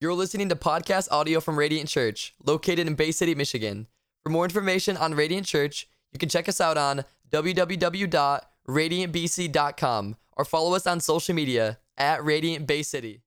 You're listening to podcast audio from Radiant Church, located in Bay City, Michigan. For more information on Radiant Church, you can check us out on www.radiantbc.com or follow us on social media at Radiant Bay City.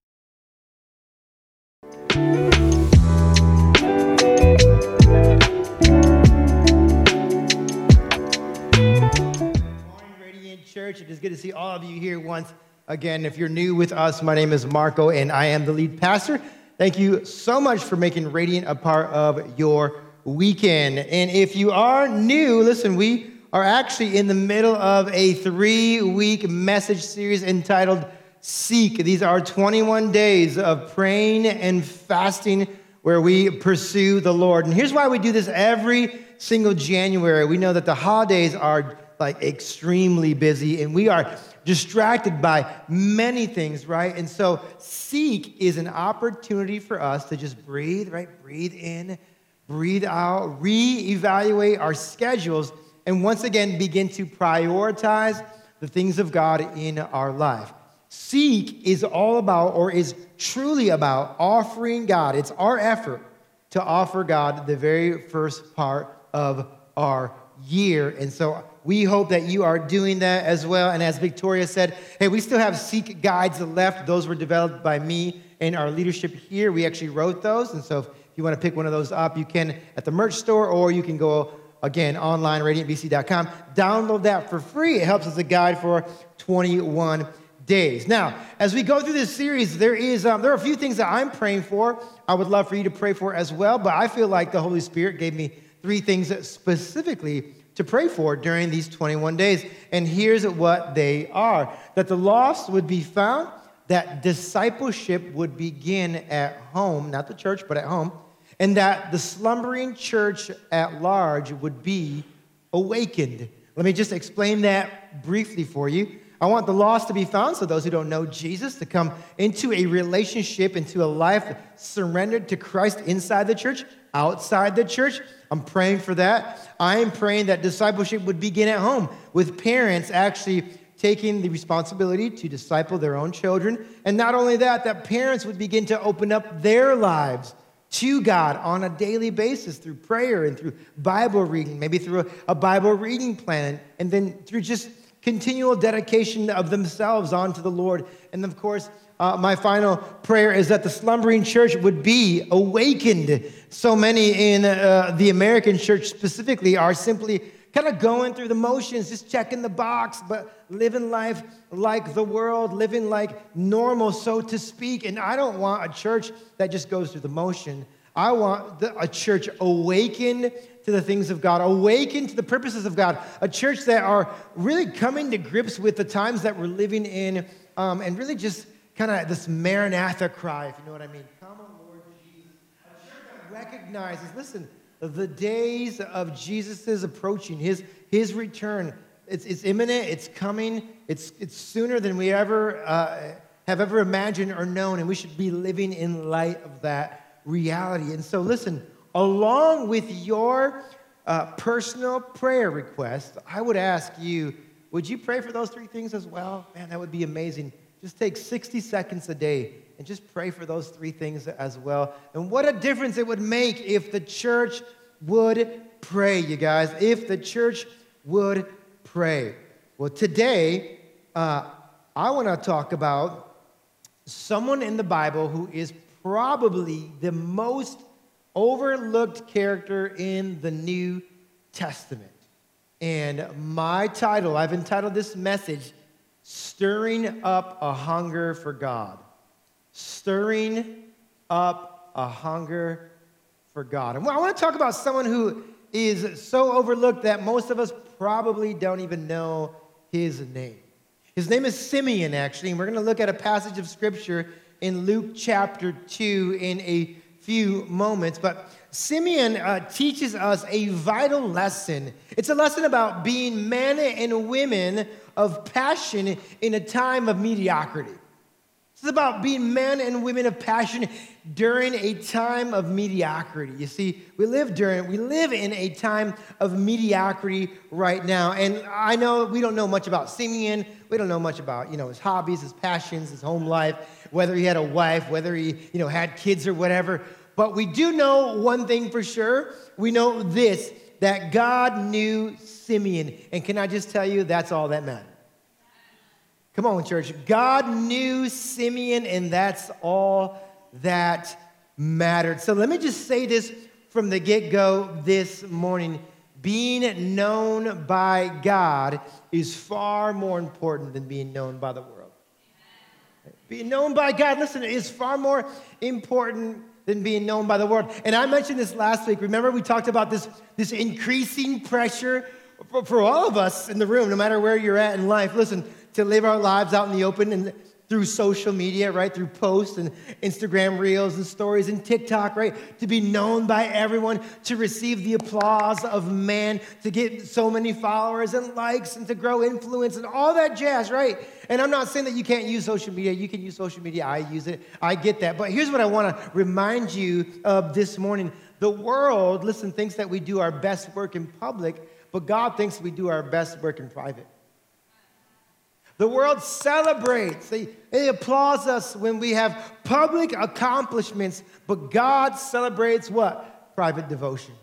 Church. It is good to see all of you here once again. If you're new with us, my name is Marco and I am the lead pastor. Thank you so much for making Radiant a part of your weekend. And if you are new, listen, we are actually in the middle of a three week message series entitled Seek. These are 21 days of praying and fasting where we pursue the Lord. And here's why we do this every single January. We know that the holidays are like extremely busy and we are distracted by many things, right? And so, seek is an opportunity for us to just breathe, right? Breathe in, breathe out, reevaluate our schedules, and once again begin to prioritize the things of God in our life. Seek is all about, or is truly about, offering God. It's our effort to offer God the very first part of our year. And so we hope that you are doing that as well. And as Victoria said, hey, we still have Seek guides left. Those were developed by me and our leadership here. We actually wrote those. And so if you want to pick one of those up, you can at the merch store or you can go again online, radiantbc.com. Download that for free. It helps as a guide for 21 days. Now, as we go through this series, there is um, there are a few things that I'm praying for. I would love for you to pray for as well, but I feel like the Holy Spirit gave me three things specifically to pray for during these 21 days. And here's what they are that the lost would be found, that discipleship would begin at home, not the church, but at home, and that the slumbering church at large would be awakened. Let me just explain that briefly for you. I want the lost to be found, so those who don't know Jesus to come into a relationship, into a life surrendered to Christ inside the church, outside the church. I'm praying for that. I am praying that discipleship would begin at home with parents actually taking the responsibility to disciple their own children. And not only that, that parents would begin to open up their lives to God on a daily basis through prayer and through Bible reading, maybe through a, Bible reading plan, and then through just continual dedication of themselves onto the Lord. And of course, uh, my final prayer is that the slumbering church would be awakened. So many in uh, the American church specifically are simply kind of going through the motions, just checking the box, but living life like the world, living like normal, so to speak. And I don't want a church that just goes through the motion. I want the, a church awakened to the things of God, awakened to the purposes of God, a church that are really coming to grips with the times that we're living in, um, and really just kind of this Maranatha cry, if you know what I mean. Come on, Lord Jesus. A church that recognizes, listen, the days of Jesus approaching, his, his return. It's, it's imminent, it's coming, it's, it's sooner than we ever uh, have ever imagined or known, and we should be living in light of that reality. And so, listen, along with your uh, personal prayer request, I would ask you, would you pray for those three things as well? Man, that would be amazing. Just take 60 seconds a day and just pray for those three things as well. And what a difference it would make if the church would pray, you guys, if the church would pray. Well, today, uh, I want to talk about someone in the Bible who is probably the most overlooked character in the New Testament. And my title, I've entitled this message, Stirring Up a Hunger for God. Stirring Up a Hunger for God. And I want to talk about someone who is so overlooked that most of us probably don't even know his name. His name is Simeon, actually, and we're going to look at a passage of scripture in Luke chapter 2 in a few moments. But Simeon uh, teaches us a vital lesson. It's a lesson about being men and women of passion in a time of mediocrity. It's about being men and women of passion during a time of mediocrity. You see, we live during we live in a time of mediocrity right now. And I know we don't know much about Simeon. We don't know much about, you know, his hobbies, his passions, his home life, whether he had a wife, whether he, you know, had kids or whatever. But we do know one thing for sure. We know this that God knew Simeon. And can I just tell you that's all that matters. Come on, church. God knew Simeon, and that's all that mattered. So let me just say this from the get go this morning. Being known by God is far more important than being known by the world. Being known by God, listen, is far more important than being known by the world. And I mentioned this last week. Remember, we talked about this, this increasing pressure for, for all of us in the room, no matter where you're at in life. Listen, to live our lives out in the open and through social media, right? Through posts and Instagram reels and stories and TikTok, right? To be known by everyone, to receive the applause of man, to get so many followers and likes and to grow influence and all that jazz, right? And I'm not saying that you can't use social media. You can use social media. I use it. I get that. But here's what I want to remind you of this morning. The world, listen, thinks that we do our best work in public, but God thinks we do our best work in private. The world celebrates, they, they us when we have public accomplishments, but God celebrates what? Private devotion.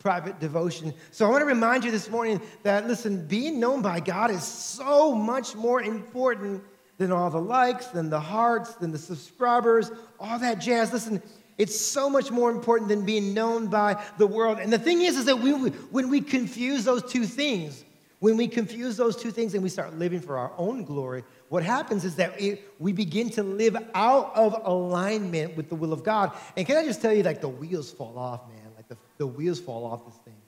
Private devotion. So I want to remind you this morning that, listen, being known by God is so much more important than all the likes, than the hearts, than the subscribers, all that jazz. Listen, it's so much more important than being known by the world. And the thing is, is that we, when we confuse those two things, when we confuse those two things and we start living for our own glory, what happens is that it, we begin to live out of alignment with the will of God. And can I just tell you, like, the wheels fall off, man. Like, the, the wheels fall off this thing.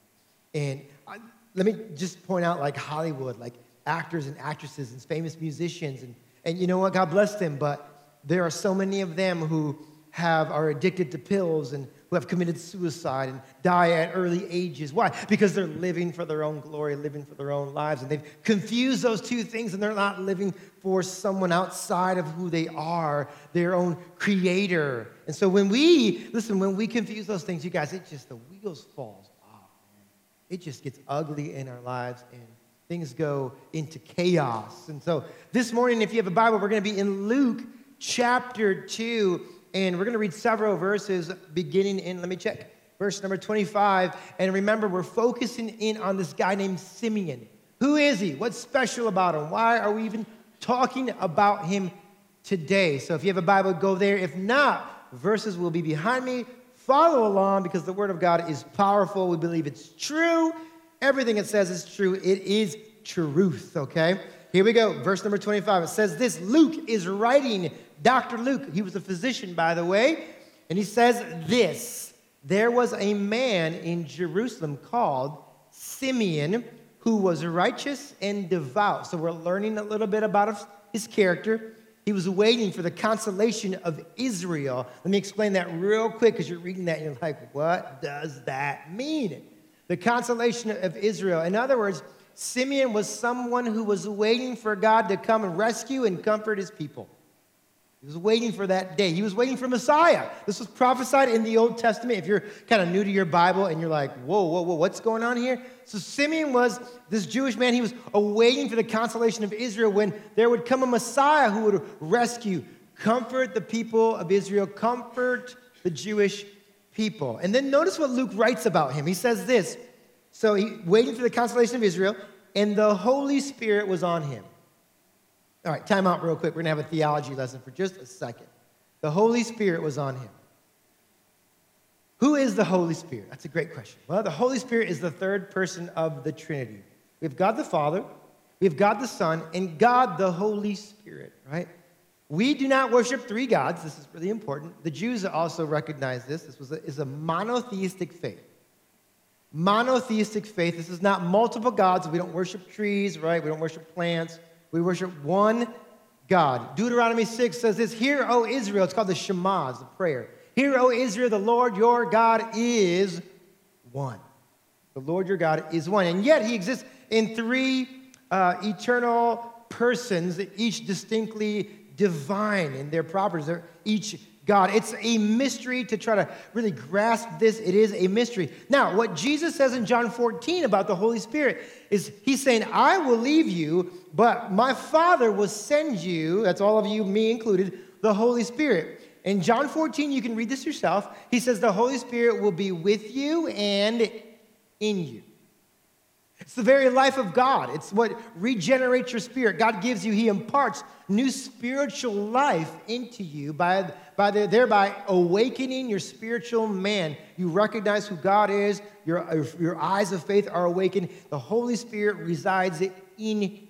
And I, let me just point out, like, Hollywood, like, actors and actresses and famous musicians. And, and you know what? God bless them. But there are so many of them who have, are addicted to pills and who have committed suicide and die at early ages. Why? Because they're living for their own glory, living for their own lives. And they've confused those two things and they're not living for someone outside of who they are, their own creator. And so when we, listen, when we confuse those things, you guys, it just, the wheels falls off. It just gets ugly in our lives and things go into chaos. And so this morning, if you have a Bible, we're going to be in Luke chapter 2 and we're going to read several verses beginning in, let me check, verse number 25. And remember, we're focusing in on this guy named Simeon. Who is he? What's special about him? Why are we even talking about him today? So if you have a Bible, go there. If not, verses will be behind me. Follow along because the Word of God is powerful. We believe it's true. Everything it says is true. It is truth, okay? Here we go. Verse number 25. It says this Luke is writing Dr. Luke, he was a physician, by the way, and he says this There was a man in Jerusalem called Simeon who was righteous and devout. So we're learning a little bit about his character. He was waiting for the consolation of Israel. Let me explain that real quick because you're reading that and you're like, what does that mean? The consolation of Israel. In other words, Simeon was someone who was waiting for God to come and rescue and comfort his people. He was waiting for that day. He was waiting for Messiah. This was prophesied in the Old Testament. If you're kind of new to your Bible and you're like, whoa, whoa, whoa, what's going on here? So Simeon was this Jewish man. He was awaiting for the consolation of Israel when there would come a Messiah who would rescue, comfort the people of Israel, comfort the Jewish people. And then notice what Luke writes about him. He says this. So he waited for the consolation of Israel, and the Holy Spirit was on him. All right, time out real quick. We're going to have a theology lesson for just a second. The Holy Spirit was on him. Who is the Holy Spirit? That's a great question. Well, the Holy Spirit is the third person of the Trinity. We have God the Father, we have God the Son, and God the Holy Spirit, right? We do not worship three gods. This is really important. The Jews also recognize this. This was a, is a monotheistic faith. Monotheistic faith. This is not multiple gods. We don't worship trees, right? We don't worship plants. We worship one God. Deuteronomy 6 says this Hear, O Israel, it's called the Shema, it's the prayer. Hear, O Israel, the Lord your God is one. The Lord your God is one. And yet he exists in three uh, eternal persons, each distinctly divine in their properties. They're each God. It's a mystery to try to really grasp this. It is a mystery. Now, what Jesus says in John 14 about the Holy Spirit is He's saying, I will leave you, but my Father will send you, that's all of you, me included, the Holy Spirit. In John 14, you can read this yourself. He says, The Holy Spirit will be with you and in you. It's the very life of God. It's what regenerates your spirit. God gives you, He imparts new spiritual life into you by, by the, thereby awakening your spiritual man. You recognize who God is, your, your eyes of faith are awakened. The Holy Spirit resides in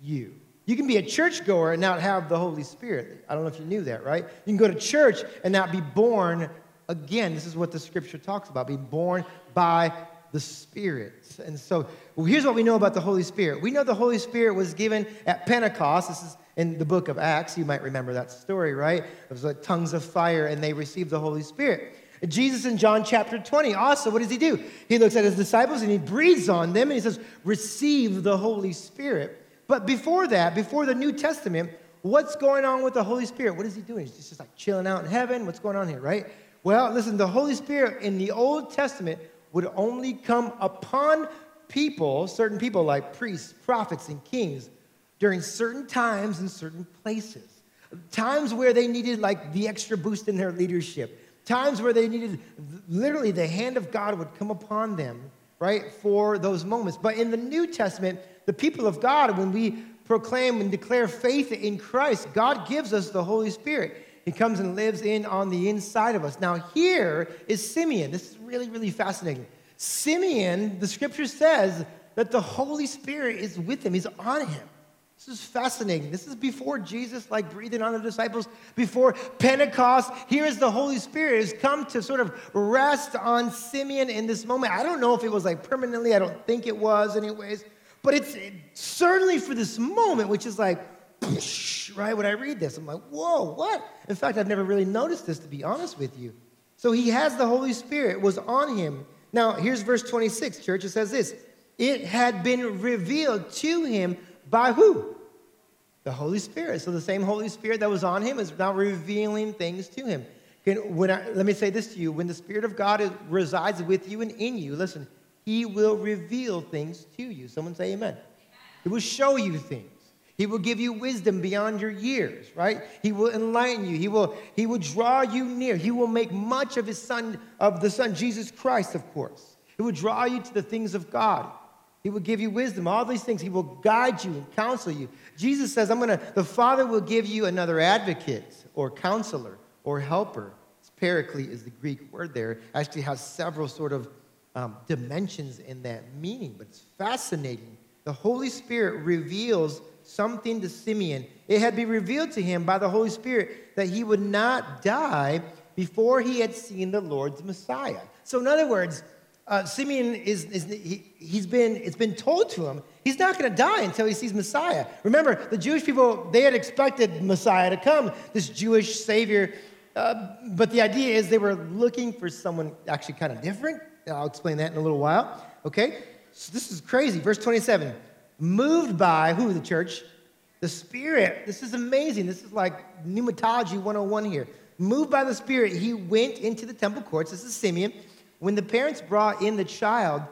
you. You can be a churchgoer and not have the Holy Spirit. I don't know if you knew that, right? You can go to church and not be born again. This is what the scripture talks about being born by the Spirit. And so well, here's what we know about the Holy Spirit. We know the Holy Spirit was given at Pentecost. This is in the book of Acts. You might remember that story, right? It was like tongues of fire, and they received the Holy Spirit. Jesus in John chapter 20, also, what does he do? He looks at his disciples and he breathes on them and he says, Receive the Holy Spirit. But before that, before the New Testament, what's going on with the Holy Spirit? What is he doing? He's just like chilling out in heaven. What's going on here, right? Well, listen, the Holy Spirit in the Old Testament would only come upon people, certain people like priests, prophets, and kings, during certain times and certain places. Times where they needed like the extra boost in their leadership. Times where they needed literally the hand of God would come upon them, right, for those moments. But in the New Testament, the people of God, when we proclaim and declare faith in Christ, God gives us the Holy Spirit. He comes and lives in on the inside of us. Now, here is Simeon. This is really, really fascinating. Simeon, the scripture says that the Holy Spirit is with him, he's on him. This is fascinating. This is before Jesus, like breathing on the disciples, before Pentecost. Here is the Holy Spirit has come to sort of rest on Simeon in this moment. I don't know if it was like permanently, I don't think it was, anyways. But it's certainly for this moment, which is like, right? When I read this, I'm like, whoa, what? In fact, I've never really noticed this, to be honest with you. So he has the Holy Spirit, was on him. Now, here's verse 26, church. It says this It had been revealed to him by who? The Holy Spirit. So the same Holy Spirit that was on him is now revealing things to him. When I, let me say this to you when the Spirit of God is, resides with you and in you, listen, he will reveal things to you. Someone say amen. He will show you things. He will give you wisdom beyond your years, right? He will enlighten you. He will, he will draw you near. He will make much of his son, of the Son, Jesus Christ, of course. He will draw you to the things of God. He will give you wisdom. All these things. He will guide you and counsel you. Jesus says, I'm gonna, the Father will give you another advocate or counselor or helper. It's Paraclete is the Greek word there. Actually has several sort of um, dimensions in that meaning, but it's fascinating. The Holy Spirit reveals something to Simeon. It had been revealed to him by the Holy Spirit that he would not die before he had seen the Lord's Messiah. So, in other words, uh, Simeon is, is he, he's been, it's been told to him he's not going to die until he sees Messiah. Remember, the Jewish people, they had expected Messiah to come, this Jewish Savior. Uh, but the idea is they were looking for someone actually kind of different. I'll explain that in a little while. Okay? So this is crazy. Verse 27 moved by who, the church? The Spirit. This is amazing. This is like pneumatology 101 here. Moved by the Spirit, he went into the temple courts. This is Simeon. When the parents brought in the child,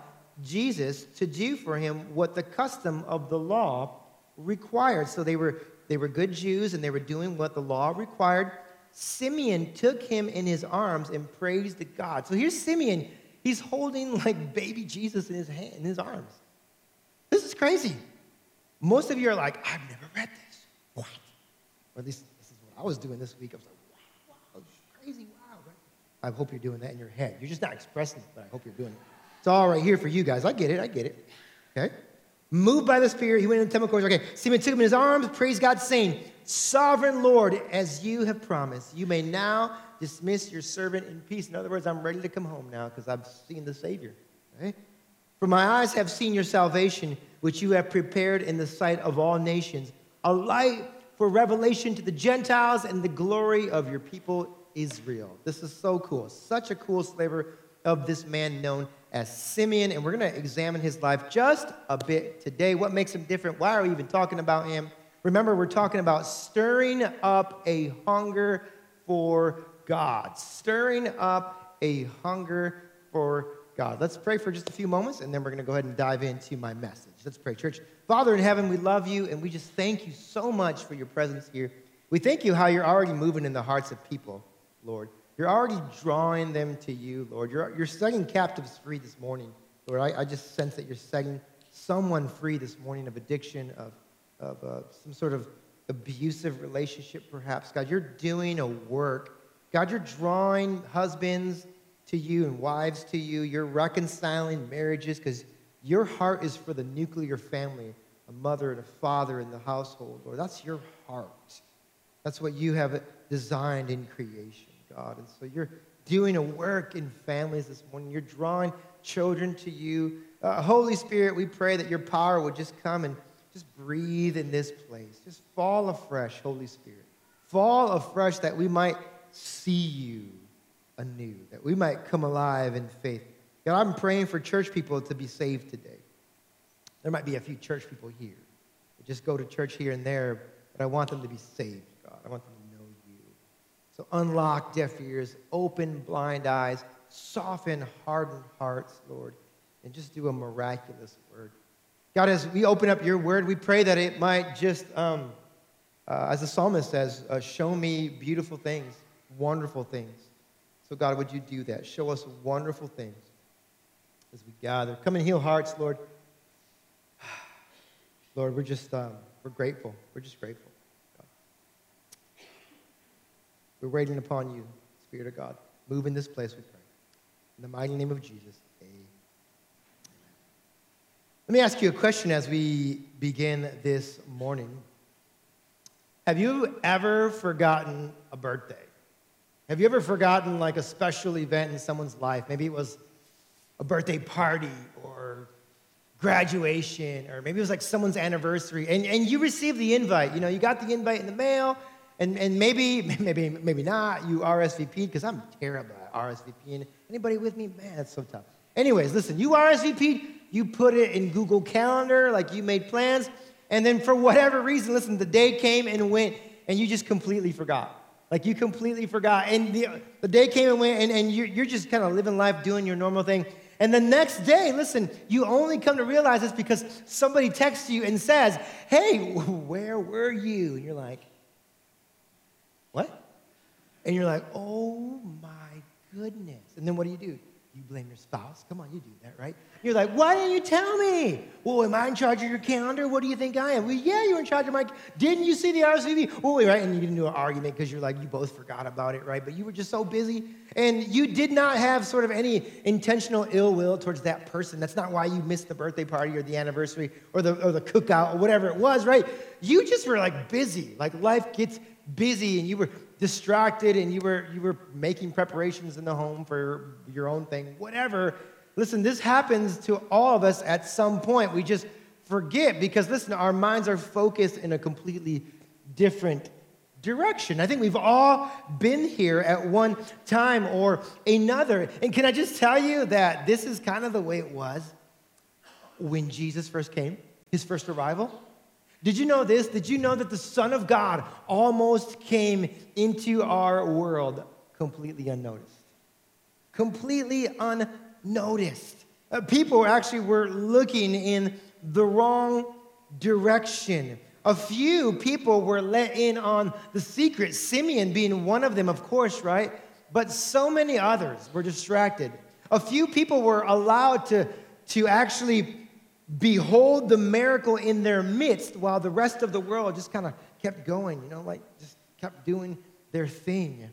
Jesus, to do for him what the custom of the law required. So they were, they were good Jews and they were doing what the law required. Simeon took him in his arms and praised God. So here's Simeon He's holding like baby Jesus in his hand, in his arms. This is crazy. Most of you are like, I've never read this. What? Or at least this is what I was doing this week. I was like, wow, wow, this is crazy, wow. I hope you're doing that in your head. You're just not expressing it, but I hope you're doing it. It's all right here for you guys. I get it, I get it. Okay? Moved by the Spirit, he went into the temple courts. Okay, Simeon took him in his arms, praise God, saying, Sovereign Lord, as you have promised, you may now dismiss your servant in peace. In other words, I'm ready to come home now because I've seen the Savior. Right? For my eyes have seen your salvation, which you have prepared in the sight of all nations, a light for revelation to the Gentiles and the glory of your people Israel. This is so cool. Such a cool flavor of this man known as Simeon. And we're going to examine his life just a bit today. What makes him different? Why are we even talking about him? Remember, we're talking about stirring up a hunger for God, stirring up a hunger for God. Let's pray for just a few moments, and then we're going to go ahead and dive into my message. Let's pray, church. Father in heaven, we love you, and we just thank you so much for your presence here. We thank you how you're already moving in the hearts of people, Lord. You're already drawing them to you, Lord. You're, you're setting captives free this morning, Lord. I, I just sense that you're setting someone free this morning of addiction, of, of uh, some sort of abusive relationship, perhaps. God, you're doing a work. God, you're drawing husbands to you and wives to you. You're reconciling marriages because your heart is for the nuclear family, a mother and a father in the household, Lord. That's your heart. That's what you have designed in creation, God. And so you're doing a work in families this morning. You're drawing children to you. Uh, Holy Spirit, we pray that your power would just come and just breathe in this place. Just fall afresh, Holy Spirit. Fall afresh that we might see you anew, that we might come alive in faith. God, I'm praying for church people to be saved today. There might be a few church people here. Just go to church here and there, but I want them to be saved, God. I want them to know you. So unlock deaf ears, open blind eyes, soften hardened hearts, Lord, and just do a miraculous word. God, as we open up your word, we pray that it might just, um, uh, as the psalmist says, uh, show me beautiful things, wonderful things. So, God, would you do that? Show us wonderful things as we gather. Come and heal hearts, Lord. Lord, we're just, um, we're grateful. We're just grateful. God. We're waiting upon you, Spirit of God. Move in this place, we pray. In the mighty name of Jesus, amen. Let me ask you a question as we begin this morning. Have you ever forgotten a birthday? Have you ever forgotten like a special event in someone's life? Maybe it was a birthday party or graduation, or maybe it was like someone's anniversary, and, and you received the invite. You know, you got the invite in the mail, and, and maybe, maybe, maybe not, you RSVP'd, because I'm terrible at RSVPing. Anybody with me? Man, that's so tough. Anyways, listen, you RSVP'd, you put it in Google Calendar, like you made plans, and then for whatever reason, listen, the day came and went, and you just completely forgot. Like you completely forgot. And the, the day came and went, and, and you're, you're just kind of living life, doing your normal thing. And the next day, listen, you only come to realize this because somebody texts you and says, Hey, where were you? And you're like, What? And you're like, Oh my goodness. And then what do you do? You blame your spouse. Come on, you do that, right? You're like, why didn't you tell me? Well, am I in charge of your calendar? What do you think I am? Well, yeah, you're in charge of my. Didn't you see the RSVP? Oh, right. And you get into an argument because you're like, you both forgot about it, right? But you were just so busy. And you did not have sort of any intentional ill will towards that person. That's not why you missed the birthday party or the anniversary or the, or the cookout or whatever it was, right? You just were like busy. Like life gets busy and you were distracted and you were you were making preparations in the home for your own thing whatever. Listen this happens to all of us at some point. We just forget because listen our minds are focused in a completely different direction. I think we've all been here at one time or another. And can i just tell you that this is kind of the way it was when jesus first came his first arrival did you know this? Did you know that the Son of God almost came into our world completely unnoticed? Completely unnoticed. Uh, people actually were looking in the wrong direction. A few people were let in on the secret, Simeon being one of them, of course, right? But so many others were distracted. A few people were allowed to, to actually behold the miracle in their midst while the rest of the world just kind of kept going, you know, like just kept doing their thing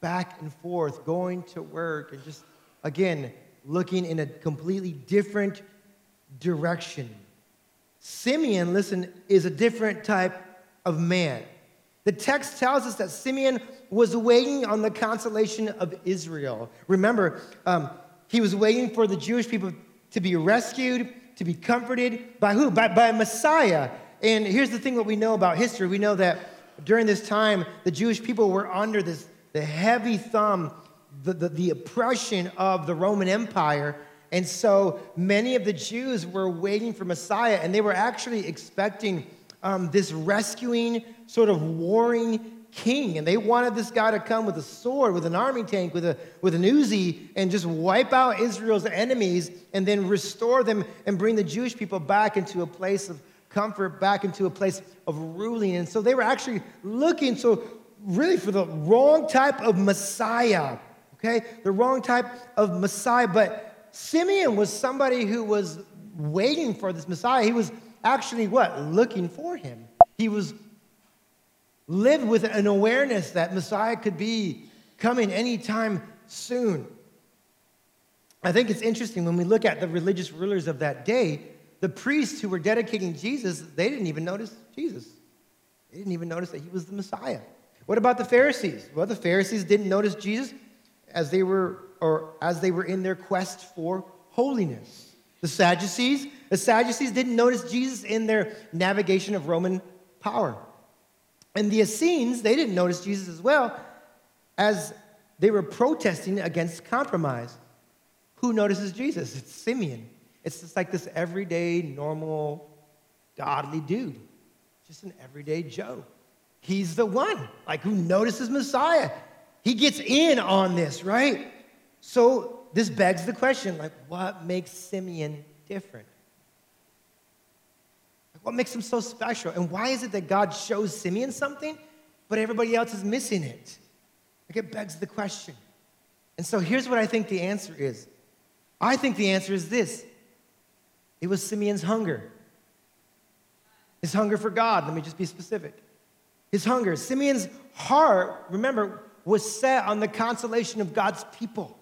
back and forth, going to work, and just, again, looking in a completely different direction. Simeon, listen, is a different type of man. The text tells us that Simeon was waiting on the consolation of Israel. Remember, um, he was waiting for the Jewish people to be rescued to be comforted by who? By, by Messiah. And here's the thing what we know about history. We know that during this time, the Jewish people were under this the heavy thumb, the, the, the oppression of the Roman Empire. And so many of the Jews were waiting for Messiah, and they were actually expecting um, this rescuing, sort of warring king. And they wanted this guy to come with a sword, with an army tank, with, a, with an Uzi, and just wipe out Israel's enemies and then restore them and bring the Jewish people back into a place of comfort, back into a place of ruling. And so they were actually looking, so really for the wrong type of Messiah, okay? The wrong type of Messiah. But Simeon was somebody who was waiting for this Messiah. He was actually what? Looking for him. He was lived with an awareness that Messiah could be coming anytime soon. I think it's interesting when we look at the religious rulers of that day, the priests who were dedicating Jesus, they didn't even notice Jesus. They didn't even notice that he was the Messiah. What about the Pharisees? Well, the Pharisees didn't notice Jesus as they were or as they were in their quest for holiness. The Sadducees, the Sadducees didn't notice Jesus in their navigation of Roman power. And the Essenes, they didn't notice Jesus as well as they were protesting against compromise. Who notices Jesus? It's Simeon. It's just like this everyday, normal, godly dude, just an everyday Joe. He's the one, like, who notices Messiah. He gets in on this, right? So this begs the question, like, what makes Simeon different? What makes him so special? And why is it that God shows Simeon something, but everybody else is missing it? Like it begs the question. And so here's what I think the answer is I think the answer is this it was Simeon's hunger. His hunger for God. Let me just be specific. His hunger. Simeon's heart, remember, was set on the consolation of God's people.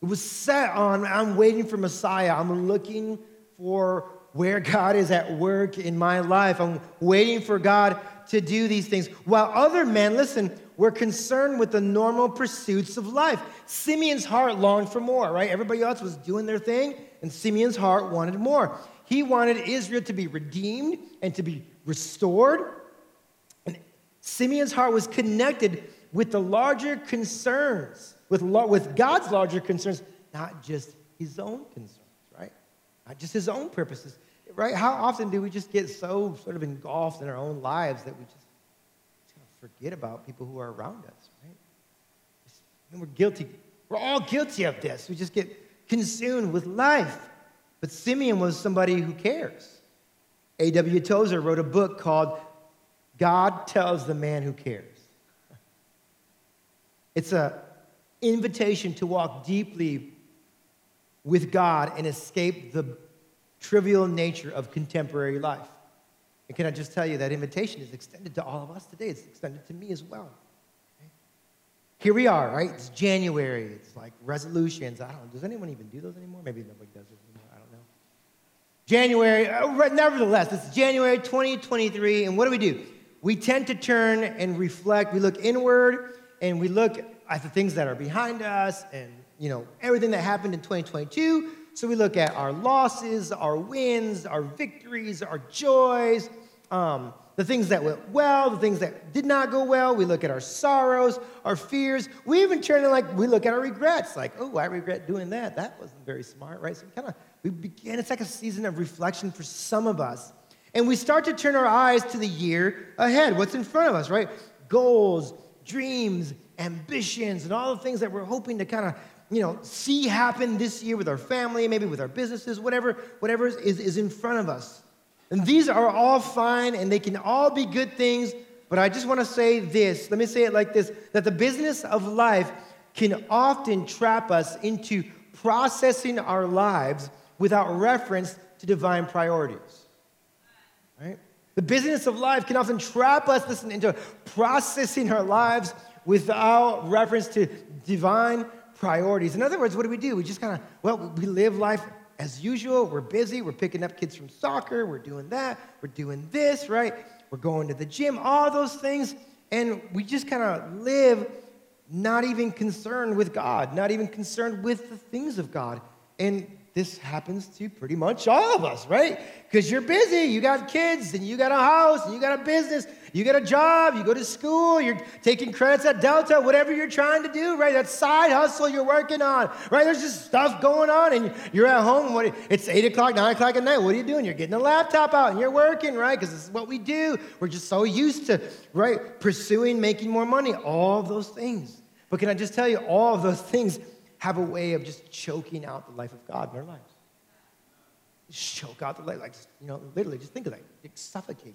It was set on, I'm waiting for Messiah. I'm looking for where God is at work in my life. I'm waiting for God to do these things. While other men, listen, were concerned with the normal pursuits of life. Simeon's heart longed for more, right? Everybody else was doing their thing, and Simeon's heart wanted more. He wanted Israel to be redeemed and to be restored. And Simeon's heart was connected with the larger concerns, with, with God's larger concerns, not just his own concerns not just his own purposes, right? How often do we just get so sort of engulfed in our own lives that we just, forget about people who are around us, right? And we're guilty. We're all guilty of this. We just get consumed with life. But Simeon was somebody who cares. A.W. Tozer wrote a book called God Tells the Man Who Cares. It's an invitation to walk deeply with God and escape the trivial nature of contemporary life. And can I just tell you that invitation is extended to all of us today? It's extended to me as well. Here we are, right? It's January. It's like resolutions. I don't know. Does anyone even do those anymore? Maybe nobody does it anymore. I don't know. January, uh, nevertheless, it's January 2023. And what do we do? We tend to turn and reflect. We look inward and we look at the things that are behind us and you know, everything that happened in 2022. So we look at our losses, our wins, our victories, our joys, um, the things that went well, the things that did not go well. We look at our sorrows, our fears. We even turn to like, we look at our regrets, like, oh, I regret doing that. That wasn't very smart, right? So we kind of, we begin, it's like a season of reflection for some of us. And we start to turn our eyes to the year ahead, what's in front of us, right? Goals, dreams, ambitions, and all the things that we're hoping to kind of you know, see happen this year with our family, maybe with our businesses, whatever, whatever is, is in front of us. And these are all fine and they can all be good things, but I just want to say this. Let me say it like this that the business of life can often trap us into processing our lives without reference to divine priorities. Right? The business of life can often trap us, listen, into processing our lives without reference to divine priorities. In other words, what do we do? We just kind of, well, we live life as usual. We're busy. We're picking up kids from soccer. We're doing that. We're doing this, right? We're going to the gym, all those things. And we just kind of live not even concerned with God, not even concerned with the things of God. And this happens to pretty much all of us, right? Because you're busy, you got kids, and you got a house, and you got a business, You get a job, you go to school, you're taking credits at Delta, whatever you're trying to do, right? That side hustle you're working on, right? There's just stuff going on, and you're at home. What, it's 8 o'clock, 9 o'clock at night. What are you doing? You're getting a laptop out and you're working, right? Because this is what we do. We're just so used to, right, pursuing making more money, all of those things. But can I just tell you, all of those things have a way of just choking out the life of God in our lives. Choke out the life, like, you know, literally, just think of that, like suffocating,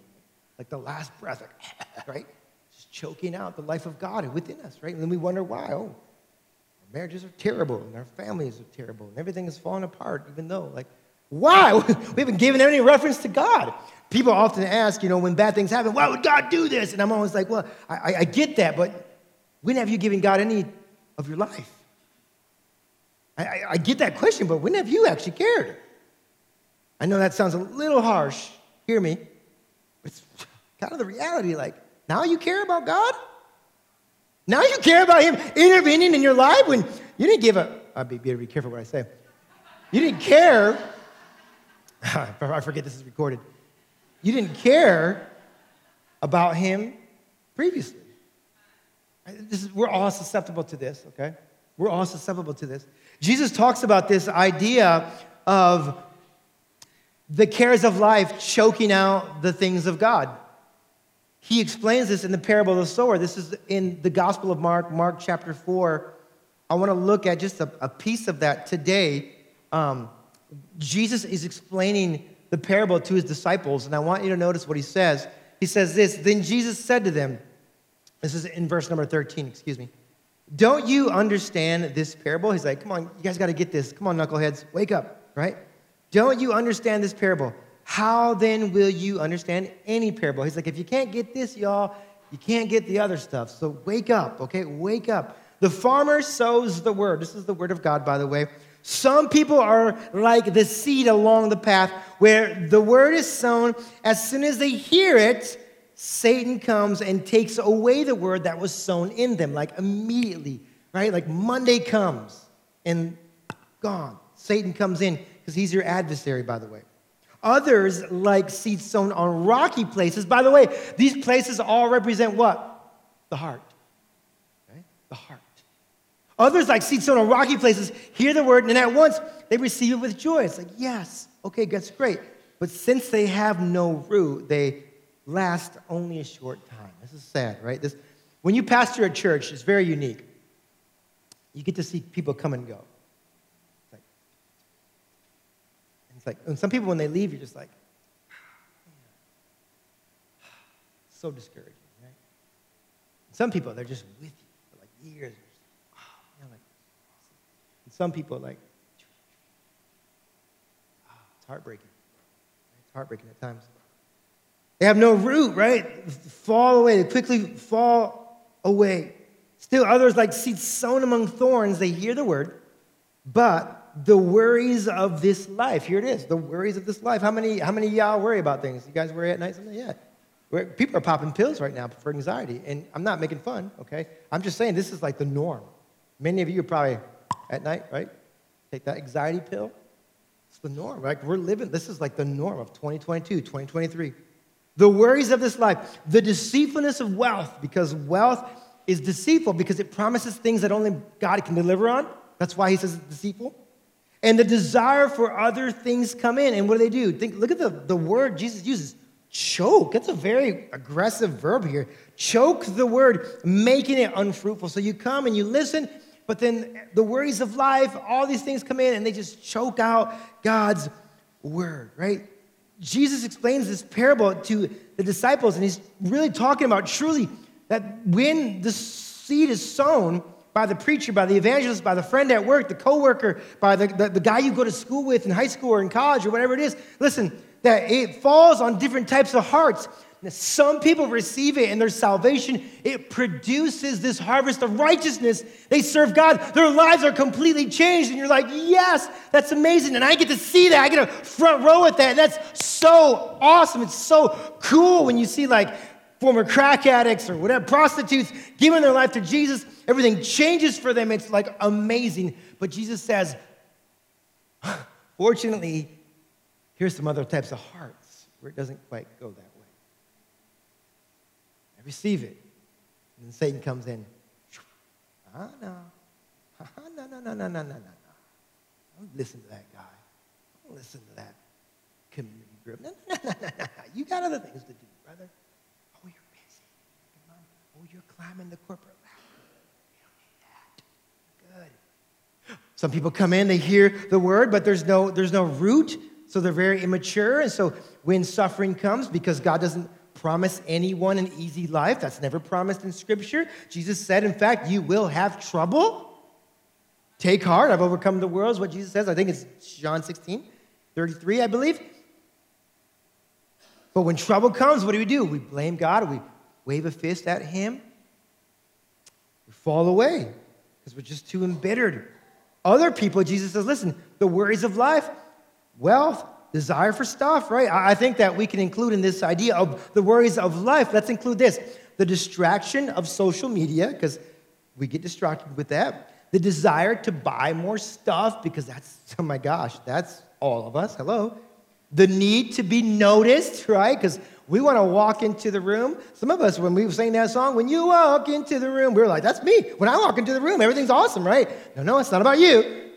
like the last breath, like, right? Just choking out the life of God within us, right? And then we wonder why. Oh, our marriages are terrible, and our families are terrible, and everything is falling apart, even though, like, why? we haven't given any reference to God. People often ask, you know, when bad things happen, why would God do this? And I'm always like, well, I, I get that, but when have you given God any of your life? I, I, I get that question, but when have you actually cared? I know that sounds a little harsh. Hear me. It's kind of the reality. Like, now you care about God? Now you care about Him intervening in your life when you didn't give a. I'll be, be careful what I say. You didn't care. I forget this is recorded. You didn't care about Him previously. Is, we're all susceptible to this, okay? We're all susceptible to this. Jesus talks about this idea of the cares of life choking out the things of God. He explains this in the parable of the sower. This is in the Gospel of Mark, Mark chapter 4. I want to look at just a, a piece of that today. Um, Jesus is explaining the parable to his disciples, and I want you to notice what he says. He says this Then Jesus said to them, this is in verse number 13, excuse me. Don't you understand this parable? He's like, come on, you guys got to get this. Come on, knuckleheads, wake up, right? Don't you understand this parable? How then will you understand any parable? He's like, if you can't get this, y'all, you can't get the other stuff. So wake up, okay? Wake up. The farmer sows the word. This is the word of God, by the way. Some people are like the seed along the path where the word is sown. As soon as they hear it, Satan comes and takes away the word that was sown in them, like immediately, right? Like Monday comes and gone. Satan comes in because he's your adversary, by the way. Others, like seeds sown on rocky places, by the way, these places all represent what? The heart. Okay? The heart. Others, like seeds sown on rocky places, hear the word and at once they receive it with joy. It's like, yes, okay, that's great. But since they have no root, they last only a short time. This is sad, right? This, when you pastor a church, it's very unique. You get to see people come and go. It's like, it's like and some people, when they leave, you're just like, so discouraging, right? Some people, they're just with you for like years. Oh, like, and some people, like, it's heartbreaking. It's heartbreaking at times. They have no root, right? Fall away. They quickly fall away. Still, others, like seeds sown among thorns, they hear the word, but the worries of this life, here it is, the worries of this life. How many, how many y'all worry about things? You guys worry at night? Something? Yeah. People are popping pills right now for anxiety, and I'm not making fun, okay? I'm just saying this is like the norm. Many of you are probably at night, right? Take that anxiety pill. It's the norm, right? We're living, this is like the norm of 2022, 2023 the worries of this life, the deceitfulness of wealth, because wealth is deceitful because it promises things that only God can deliver on. That's why he says it's deceitful. And the desire for other things come in. And what do they do? Think, look at the, the word Jesus uses choke. That's a very aggressive verb here. Choke the word, making it unfruitful. So you come and you listen, but then the worries of life, all these things come in and they just choke out God's word, right? Jesus explains this parable to the disciples, and he's really talking about truly that when the seed is sown by the preacher, by the evangelist, by the friend at work, the coworker, by the, the, the guy you go to school with in high school or in college or whatever it is, listen, that it falls on different types of hearts. Some people receive it in their salvation. It produces this harvest of righteousness. They serve God. Their lives are completely changed. And you're like, yes, that's amazing. And I get to see that. I get a front row at that. And that's so awesome. It's so cool when you see like former crack addicts or whatever, prostitutes giving their life to Jesus. Everything changes for them. It's like amazing. But Jesus says, fortunately, here's some other types of hearts where it doesn't quite go that way. I receive it. And then Satan comes in. Ah, no. Ah, no, no, no, no, no, no, no. Don't listen to that guy. Don't listen to that community group. No, no, no, no, no. You got other things to do, brother. Oh, you're busy. Oh, you're climbing the corporate ladder. You don't need that. Good. Some people come in, they hear the word, but there's no, there's no root, so they're very immature. And so when suffering comes, because God doesn't promise anyone an easy life, that's never promised in Scripture. Jesus said, in fact, you will have trouble. Take heart, I've overcome the world, is what Jesus says. I think it's John 16, 33, I believe. But when trouble comes, what do we do? We blame God, we wave a fist at Him, we fall away because we're just too embittered. Other people, Jesus says, listen, the worries of life, wealth, desire for stuff, right? I think that we can include in this idea of the worries of life, let's include this the distraction of social media, because we get distracted with that. The desire to buy more stuff, because that's, oh my gosh, that's all of us. Hello the need to be noticed, right? Because we want to walk into the room. Some of us, when we saying that song, when you walk into the room, we were like, that's me. When I walk into the room, everything's awesome, right? No, no, it's not about you.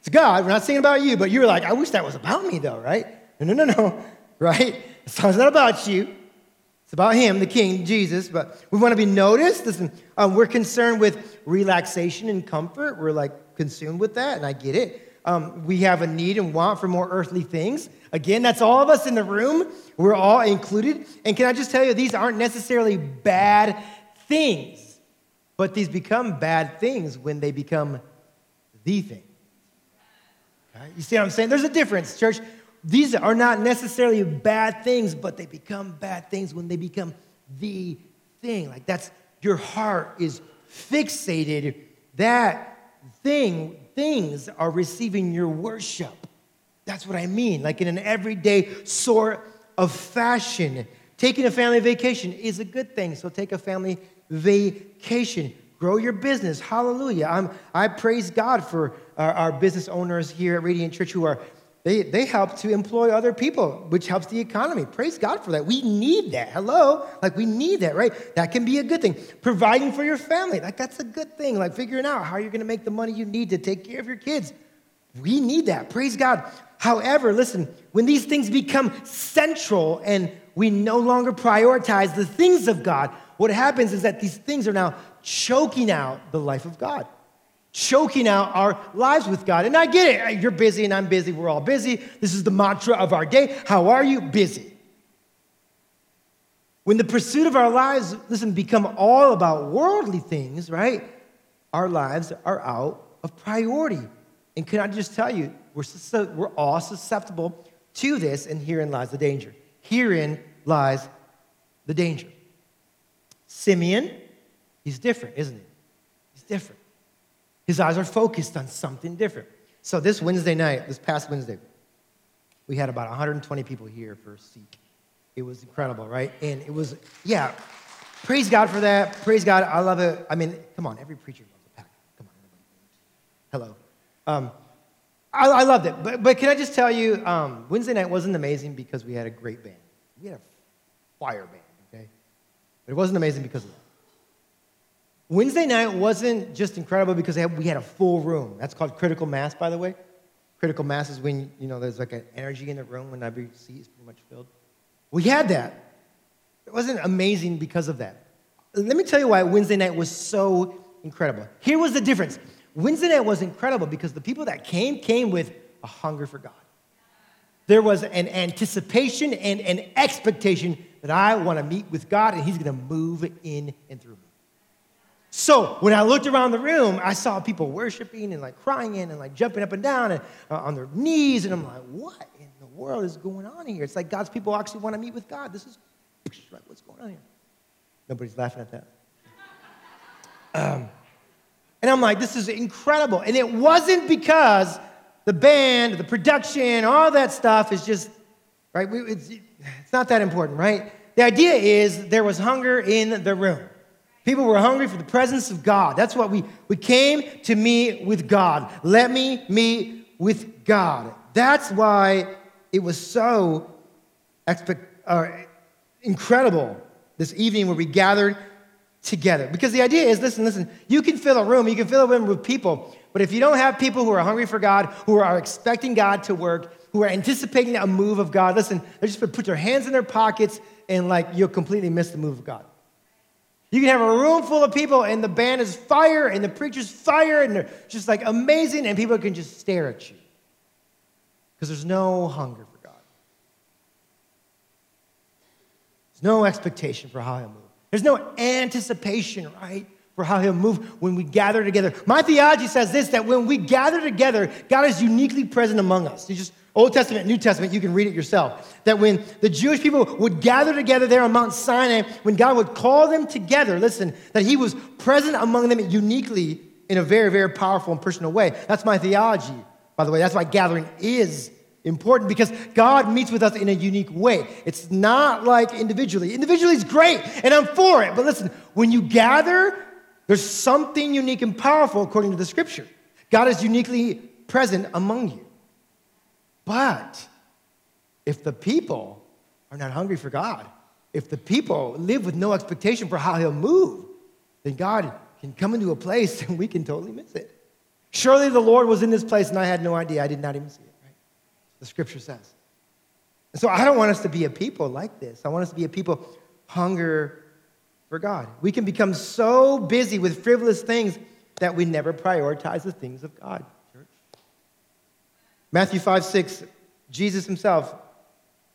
It's God. We're not singing about you, but you were like, I wish that was about me, though, right? No, no, no, no, right? The song's not about you. It's about Him, the King, Jesus. But we want to be noticed. Listen, um, we're concerned with relaxation and comfort. We're like consumed with that, and I get it. Um, we have a need and want for more earthly things. Again, that's all of us in the room. We're all included. And can I just tell you, these aren't necessarily bad things, but these become bad things when they become the thing. Okay? You see what I'm saying? There's a difference, church. These are not necessarily bad things, but they become bad things when they become the thing. Like that's your heart is fixated. That thing, things are receiving your worship. That's what I mean, like in an everyday sort of fashion. Taking a family vacation is a good thing, so take a family vacation. Grow your business. Hallelujah. I'm, I praise God for our, our business owners here at Radiant Church who are they, they help to employ other people, which helps the economy. Praise God for that. We need that. Hello? Like, we need that, right? That can be a good thing. Providing for your family, like, that's a good thing. Like, figuring out how you're going to make the money you need to take care of your kids. We need that. Praise God. However, listen, when these things become central and we no longer prioritize the things of God, what happens is that these things are now choking out the life of God, choking out our lives with God. And I get it. You're busy and I'm busy. We're all busy. This is the mantra of our day. How are you? Busy. When the pursuit of our lives, listen, become all about worldly things, right? Our lives are out of priority. And can I just tell you, we're, we're all susceptible to this, and herein lies the danger. Herein lies the danger. Simeon, he's different, isn't he? He's different. His eyes are focused on something different. So this Wednesday night, this past Wednesday, we had about 120 people here for Seek. It was incredible, right? And it was, yeah, praise God for that. Praise God. I love it. I mean, come on, every preacher loves a pack. Come on, everybody. Hello. Um, I, I, loved it. But, but can I just tell you, um, Wednesday night wasn't amazing because we had a great band. We had a fire band, okay? But it wasn't amazing because of that. Wednesday night wasn't just incredible because we had a full room. That's called critical mass, by the way. Critical mass is when, you know, there's like an energy in the room when every seat is pretty much filled. We had that. It wasn't amazing because of that. Let me tell you why Wednesday night was so incredible. Here was the difference. Wednesday night was incredible because the people that came came with a hunger for God. There was an anticipation and an expectation that I want to meet with God and He's going to move in and through me. So when I looked around the room, I saw people worshiping and like crying in and like jumping up and down and uh, on their knees, and I'm like, what in the world is going on here? It's like God's people actually want to meet with God. This is what's going on here? Nobody's laughing at that. Um, and I'm like, this is incredible. And it wasn't because the band, the production, all that stuff is just, right? It's, it's not that important, right? The idea is there was hunger in the room. People were hungry for the presence of God. That's what we, we came to meet with God. Let me meet with God. That's why it was so expect, uh, incredible this evening where we gathered together. Because the idea is listen, listen, you can fill a room, you can fill a room with people, but if you don't have people who are hungry for God, who are expecting God to work, who are anticipating a move of God, listen, they're just gonna put their hands in their pockets and like you'll completely miss the move of God. You can have a room full of people and the band is fire and the preacher's fire and they're just like amazing and people can just stare at you because there's no hunger for God. There's no expectation for how he'll move. There's no anticipation, right, for how he'll move when we gather together. My theology says this that when we gather together, God is uniquely present among us. You just Old Testament, New Testament, you can read it yourself. That when the Jewish people would gather together there on Mount Sinai, when God would call them together, listen, that He was present among them uniquely in a very, very powerful and personal way. That's my theology, by the way. That's why gathering is important because God meets with us in a unique way. It's not like individually. Individually is great, and I'm for it. But listen, when you gather, there's something unique and powerful according to the scripture. God is uniquely present among you. But if the people are not hungry for God, if the people live with no expectation for how he'll move, then God can come into a place and we can totally miss it. Surely the Lord was in this place and I had no idea. I did not even see it, right? The scripture says. And so I don't want us to be a people like this. I want us to be a people hunger for God. We can become so busy with frivolous things that we never prioritize the things of God. Matthew 5 6, Jesus himself,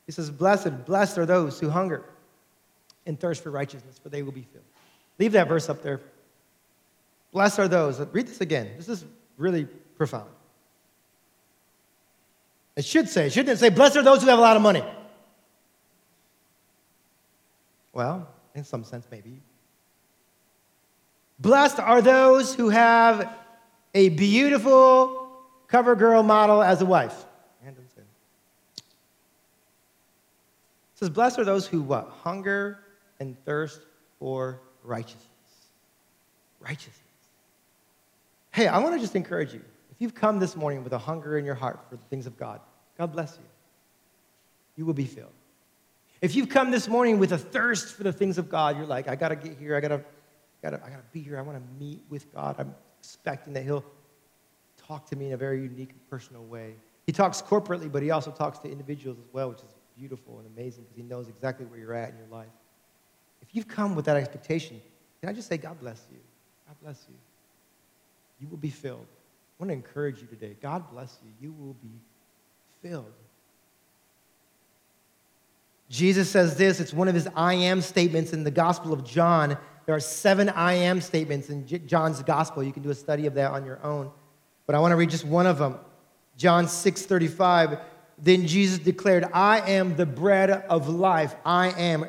he says, Blessed, blessed are those who hunger and thirst for righteousness, for they will be filled. Leave that verse up there. Blessed are those. Read this again. This is really profound. It should say, shouldn't it say, Blessed are those who have a lot of money? Well, in some sense, maybe. Blessed are those who have a beautiful cover girl model as a wife. It says, Blessed are those who what? Hunger and thirst for righteousness. Righteousness. Hey, I want to just encourage you. If you've come this morning with a hunger in your heart for the things of God, God bless you. You will be filled. If you've come this morning with a thirst for the things of God, you're like, I gotta get here, I gotta, gotta, I gotta be here, I wanna meet with God. I'm expecting that He'll talk to me in a very unique and personal way. He talks corporately, but he also talks to individuals as well, which is beautiful and amazing because he knows exactly where you're at in your life. If you've come with that expectation, can I just say, God bless you? God bless you. You will be filled. I want to encourage you today. God bless you. You will be filled. Jesus says this, it's one of his I am statements in the Gospel of John. There are seven I am statements in John's Gospel. You can do a study of that on your own. But I want to read just one of them. John 6 35. Then Jesus declared, I am the bread of life. I am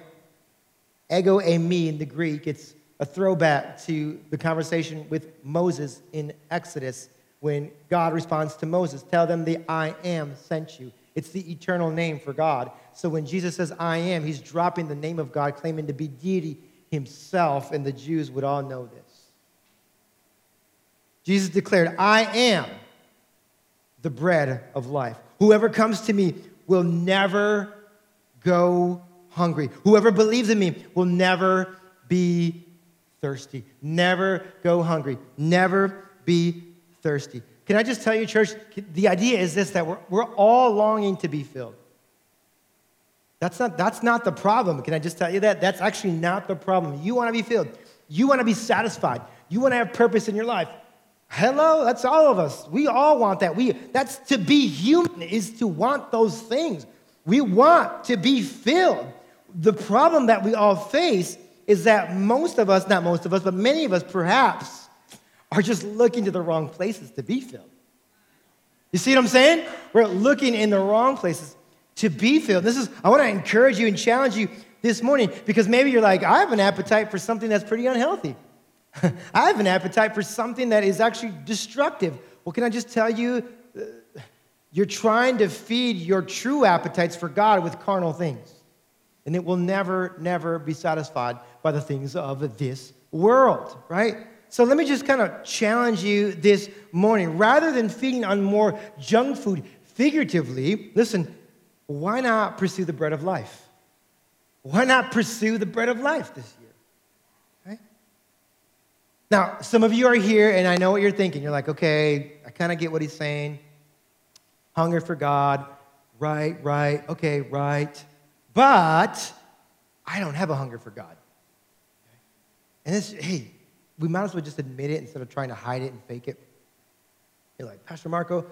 ego a eimi in the Greek. It's a throwback to the conversation with Moses in Exodus when God responds to Moses, Tell them the I am sent you. It's the eternal name for God. So when Jesus says I am, he's dropping the name of God, claiming to be deity himself, and the Jews would all know this. Jesus declared, I am the bread of life. Whoever comes to me will never go hungry. Whoever believes in me will never be thirsty. Never go hungry. Never be thirsty. Can I just tell you, church, the idea is this that we're, we're all longing to be filled. That's not, that's not the problem. Can I just tell you that? That's actually not the problem. You want to be filled, you want to be satisfied, you want to have purpose in your life. Hello, that's all of us. We all want that. We that's to be human is to want those things. We want to be filled. The problem that we all face is that most of us, not most of us, but many of us perhaps are just looking to the wrong places to be filled. You see what I'm saying? We're looking in the wrong places to be filled. This is I want to encourage you and challenge you this morning because maybe you're like, I have an appetite for something that's pretty unhealthy. I have an appetite for something that is actually destructive. Well, can I just tell you, uh, you're trying to feed your true appetites for God with carnal things. And it will never, never be satisfied by the things of this world, right? So let me just kind of challenge you this morning. Rather than feeding on more junk food figuratively, listen, why not pursue the bread of life? why not pursue the bread of life this? Now, some of you are here, and I know what you're thinking. You're like, okay, I kind of get what he's saying. Hunger for God, right, right, okay, right. But I don't have a hunger for God. And this, hey, we might as well just admit it instead of trying to hide it and fake it. You're like, Pastor Marco,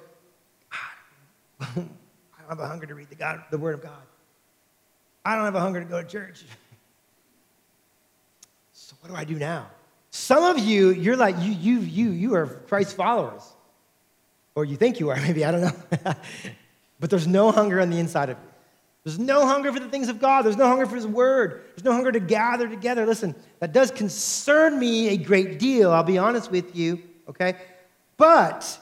I don't have a hunger to read the, God, the Word of God. I don't have a hunger to go to church. So what do I do now? Some of you, you're like, you, you, you, you are Christ followers. Or you think you are, maybe, I don't know. but there's no hunger on the inside of you. There's no hunger for the things of God. There's no hunger for His Word. There's no hunger to gather together. Listen, that does concern me a great deal. I'll be honest with you, okay? But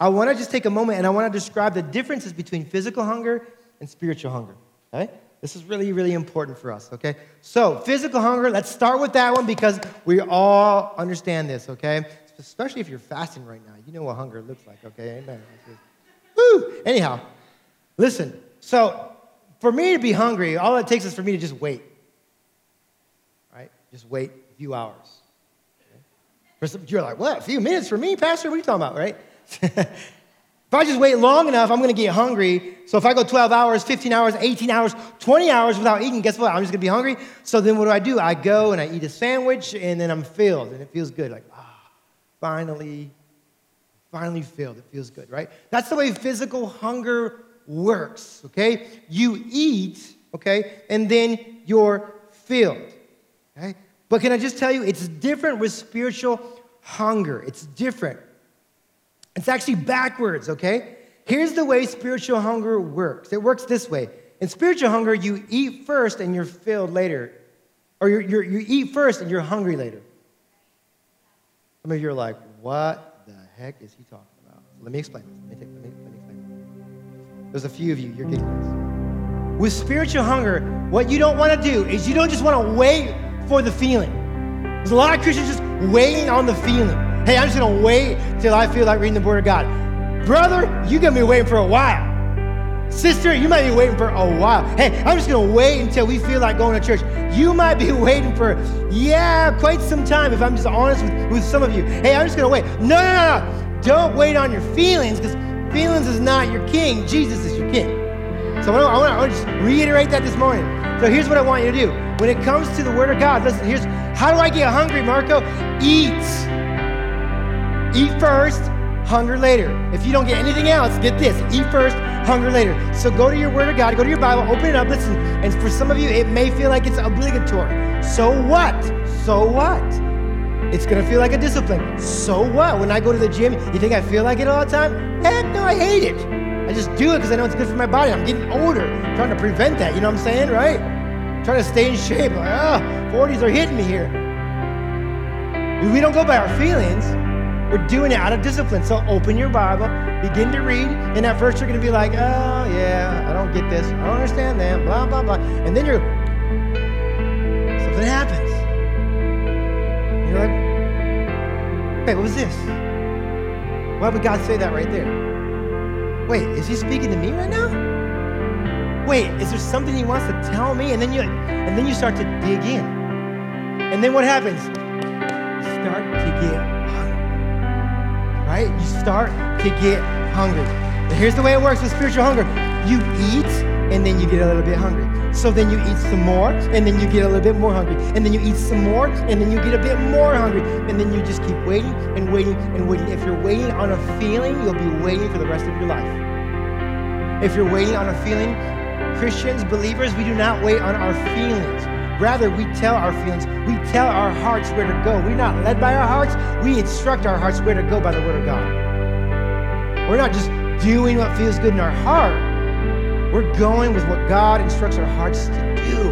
I want to just take a moment and I want to describe the differences between physical hunger and spiritual hunger, okay? This is really, really important for us, okay? So, physical hunger, let's start with that one because we all understand this, okay? Especially if you're fasting right now. You know what hunger looks like, okay? Amen. Woo! Anyhow, listen. So, for me to be hungry, all it takes is for me to just wait. Right? Just wait a few hours. Okay? You're like, what? A few minutes for me, Pastor? What are you talking about, right? if I just wait long enough, I'm going to get hungry. So if I go 12 hours, 15 hours, 18 hours, 20 hours without eating, guess what? I'm just going to be hungry. So then what do I do? I go and I eat a sandwich and then I'm filled and it feels good. Like, ah, finally, finally filled. It feels good, right? That's the way physical hunger works, okay? You eat, okay, and then you're filled, okay? But can I just tell you, it's different with spiritual hunger. It's different. It's actually backwards, okay? Here's the way spiritual hunger works it works this way. In spiritual hunger, you eat first and you're filled later. Or you're, you eat first and you're hungry later. Some of you are like, what the heck is he talking about? Let me explain this. Let me, take, let me, let me there's a few of you, you're getting this. With spiritual hunger, what you don't want to do is you don't just want to wait for the feeling. There's a lot of Christians just waiting on the feeling. Hey, I'm just going to wait till I feel like reading the Word of God. Brother, you're going to be waiting for a while. Sister, you might be waiting for a while. Hey, I'm just going to wait until we feel like going to church. You might be waiting for, yeah, quite some time if I'm just honest with, with some of you. Hey, I'm just going to wait. No, no, no, no. Don't wait on your feelings because Feelings is not your king, Jesus is your king. So I want, I want to just reiterate that this morning. So here's what I want you to do. When it comes to the Word of God, listen, here's how do I get hungry, Marco? Eat. Eat first, hunger later. If you don't get anything else, get this eat first, hunger later. So go to your Word of God, go to your Bible, open it up, listen. And for some of you, it may feel like it's obligatory. So what? So what? It's gonna feel like a discipline. So what? When I go to the gym, you think I feel like it all the time? Heck no, I hate it. I just do it because I know it's good for my body. I'm getting older, I'm trying to prevent that. You know what I'm saying, right? I'm trying to stay in shape. Like, ah, 40s are hitting me here. We don't go by our feelings. We're doing it out of discipline. So open your Bible, begin to read, and at first you're going to be like, oh, yeah, I don't get this. I don't understand that, blah, blah, blah. And then you're, something happens. You're like, hey, what was this? Why would God say that right there? Wait, is he speaking to me right now? Wait, is there something he wants to tell me? And then you and then you start to dig in. And then what happens? Start to hungry. Right? You start to get hungry. Here's the way it works with spiritual hunger. You eat and then you get a little bit hungry. So then you eat some more, and then you get a little bit more hungry. And then you eat some more, and then you get a bit more hungry. And then you just keep waiting and waiting and waiting. If you're waiting on a feeling, you'll be waiting for the rest of your life. If you're waiting on a feeling, Christians, believers, we do not wait on our feelings. Rather, we tell our feelings, we tell our hearts where to go. We're not led by our hearts, we instruct our hearts where to go by the Word of God. We're not just doing what feels good in our heart, we're going with what God instructs our hearts to do.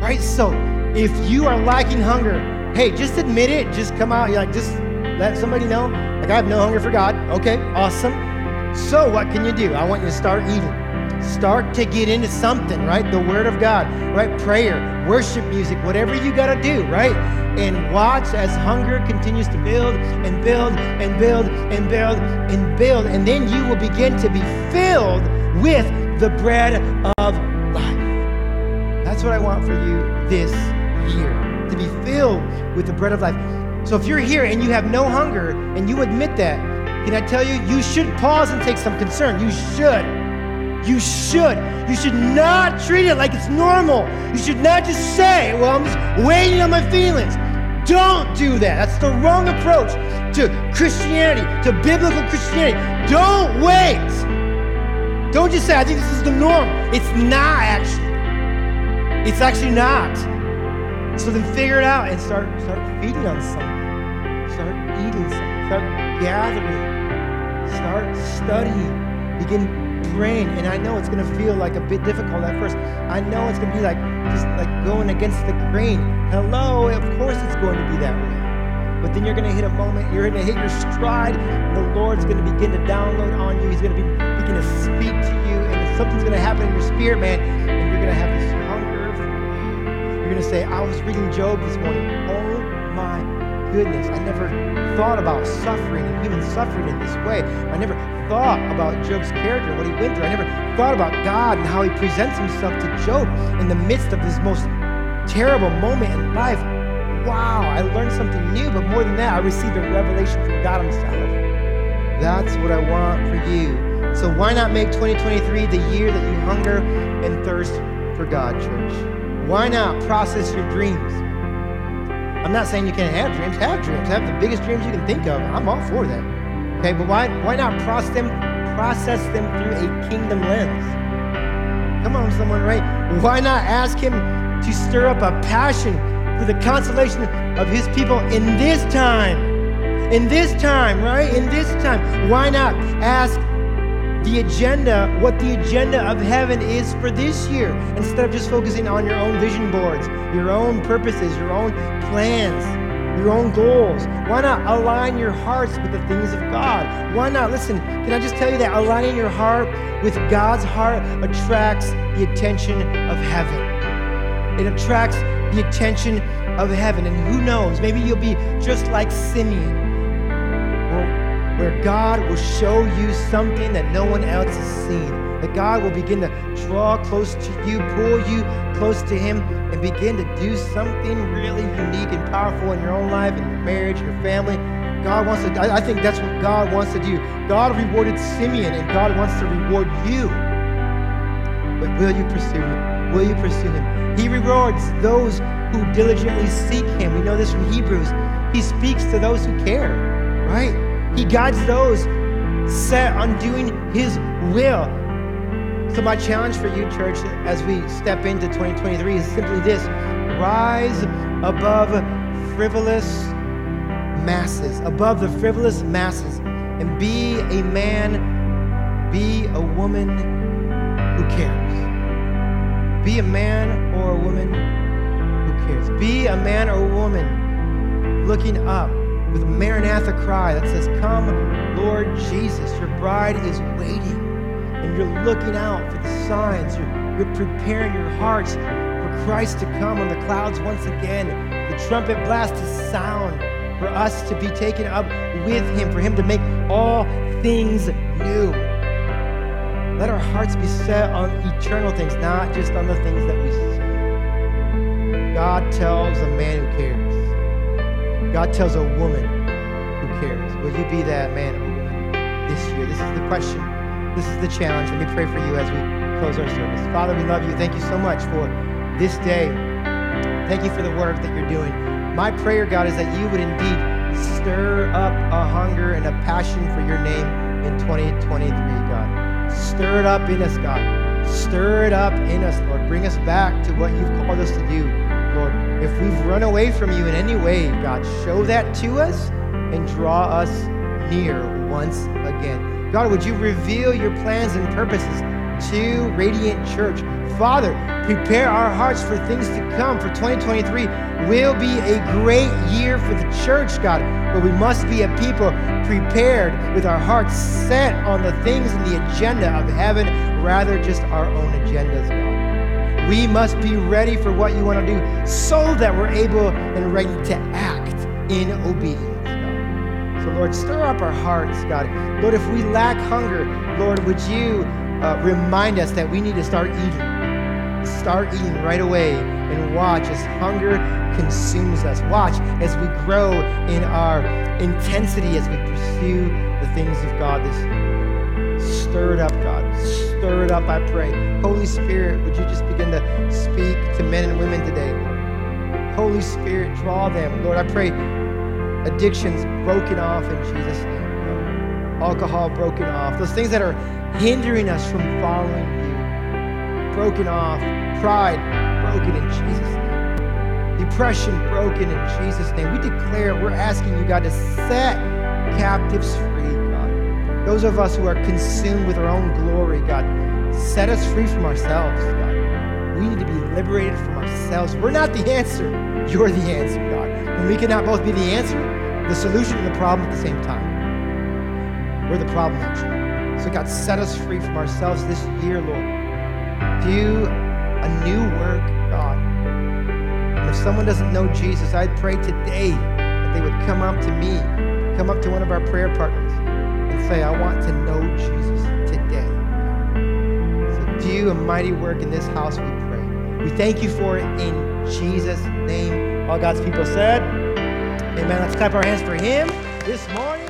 Right? So if you are lacking hunger, hey, just admit it. Just come out. You're like, just let somebody know. Like, I have no hunger for God. Okay, awesome. So what can you do? I want you to start eating. Start to get into something, right? The Word of God, right? Prayer, worship music, whatever you got to do, right? And watch as hunger continues to build and build and build and build and build. And then you will begin to be filled with the bread of life. That's what I want for you this year to be filled with the bread of life. So if you're here and you have no hunger and you admit that, can I tell you, you should pause and take some concern. You should. You should. You should not treat it like it's normal. You should not just say, well, I'm just waiting on my feelings. Don't do that. That's the wrong approach to Christianity, to biblical Christianity. Don't wait. Don't just say, I think this is the norm. It's not actually. It's actually not. So then figure it out and start start feeding on something. Start eating something. Start gathering. Start studying. Begin praying. And I know it's gonna feel like a bit difficult at first. I know it's gonna be like just like going against the grain. Hello, of course it's going to be that way. But then you're gonna hit a moment, you're gonna hit your stride, and the Lord's gonna begin to download on you. He's gonna be begin to speak to you, and something's gonna happen in your spirit, man, and you're gonna have this hunger you're gonna say, I was reading Job this morning. Oh my goodness. I never thought about suffering and human suffering in this way. I never thought about Job's character, and what he went through. I never thought about God and how he presents himself to Job in the midst of this most terrible moment in life. Wow, I learned something new, but more than that, I received a revelation from God Himself. That's what I want for you. So why not make 2023 the year that you hunger and thirst for God, church? Why not process your dreams? I'm not saying you can't have dreams. Have dreams. Have the biggest dreams you can think of. I'm all for that. Okay, but why why not process them process them through a kingdom lens? Come on, someone, right? Why not ask him to stir up a passion for the consolation of his people in this time? In this time, right? In this time. Why not ask the agenda, what the agenda of heaven is for this year, instead of just focusing on your own vision boards, your own purposes, your own plans, your own goals. Why not align your hearts with the things of God? Why not, listen, can I just tell you that aligning your heart with God's heart attracts the attention of heaven? It attracts the attention of heaven. And who knows, maybe you'll be just like Simeon where God will show you something that no one else has seen. That God will begin to draw close to you, pull you close to Him, and begin to do something really unique and powerful in your own life, in your marriage, your family. God wants to, I think that's what God wants to do. God rewarded Simeon, and God wants to reward you. But will you pursue Him? Will you pursue Him? He rewards those who diligently seek Him. We know this from Hebrews. He speaks to those who care, right? He guides those set on doing His will. So, my challenge for you, church, as we step into 2023 is simply this rise above frivolous masses, above the frivolous masses, and be a man, be a woman who cares. Be a man or a woman who cares. Be a man or a woman looking up with a Maranatha cry that says, Come, Lord Jesus, your bride is waiting. And you're looking out for the signs. You're, you're preparing your hearts for Christ to come on the clouds once again. The trumpet blast to sound for us to be taken up with Him, for Him to make all things new. Let our hearts be set on eternal things, not just on the things that we see. God tells a man who cares God tells a woman who cares, will you be that man or woman this year? This is the question. This is the challenge. Let me pray for you as we close our service. Father, we love you. Thank you so much for this day. Thank you for the work that you're doing. My prayer, God, is that you would indeed stir up a hunger and a passion for your name in 2023, God. Stir it up in us, God. Stir it up in us, Lord. Bring us back to what you've called us to do. If we've run away from you in any way, God, show that to us and draw us near once again. God, would you reveal your plans and purposes to Radiant Church? Father, prepare our hearts for things to come. For 2023 will be a great year for the church, God, but we must be a people prepared with our hearts set on the things in the agenda of heaven rather just our own agendas, God. We must be ready for what you want to do so that we're able and ready to act in obedience. So, Lord, stir up our hearts, God. Lord, if we lack hunger, Lord, would you uh, remind us that we need to start eating? start eating right away and watch as hunger consumes us. Watch as we grow in our intensity as we pursue the things of God. This stir it up, God. Stir it up, I pray. Holy Spirit, would you just begin to speak to men and women today, Holy Spirit, draw them. Lord, I pray addictions broken off in Jesus' name. Alcohol broken off. Those things that are hindering us from following you. Broken off. Pride broken in Jesus' name. Depression broken in Jesus' name. We declare, we're asking you, God, to set captives free. Those of us who are consumed with our own glory, God, set us free from ourselves, God. We need to be liberated from ourselves. We're not the answer. You're the answer, God. And we cannot both be the answer, the solution, and the problem at the same time. We're the problem, actually. So, God, set us free from ourselves this year, Lord. Do a new work, God. And if someone doesn't know Jesus, I pray today that they would come up to me, come up to one of our prayer partners, say, I want to know Jesus today. So do a mighty work in this house, we pray. We thank you for it in Jesus' name. All God's people said, Amen. Let's clap our hands for him this morning.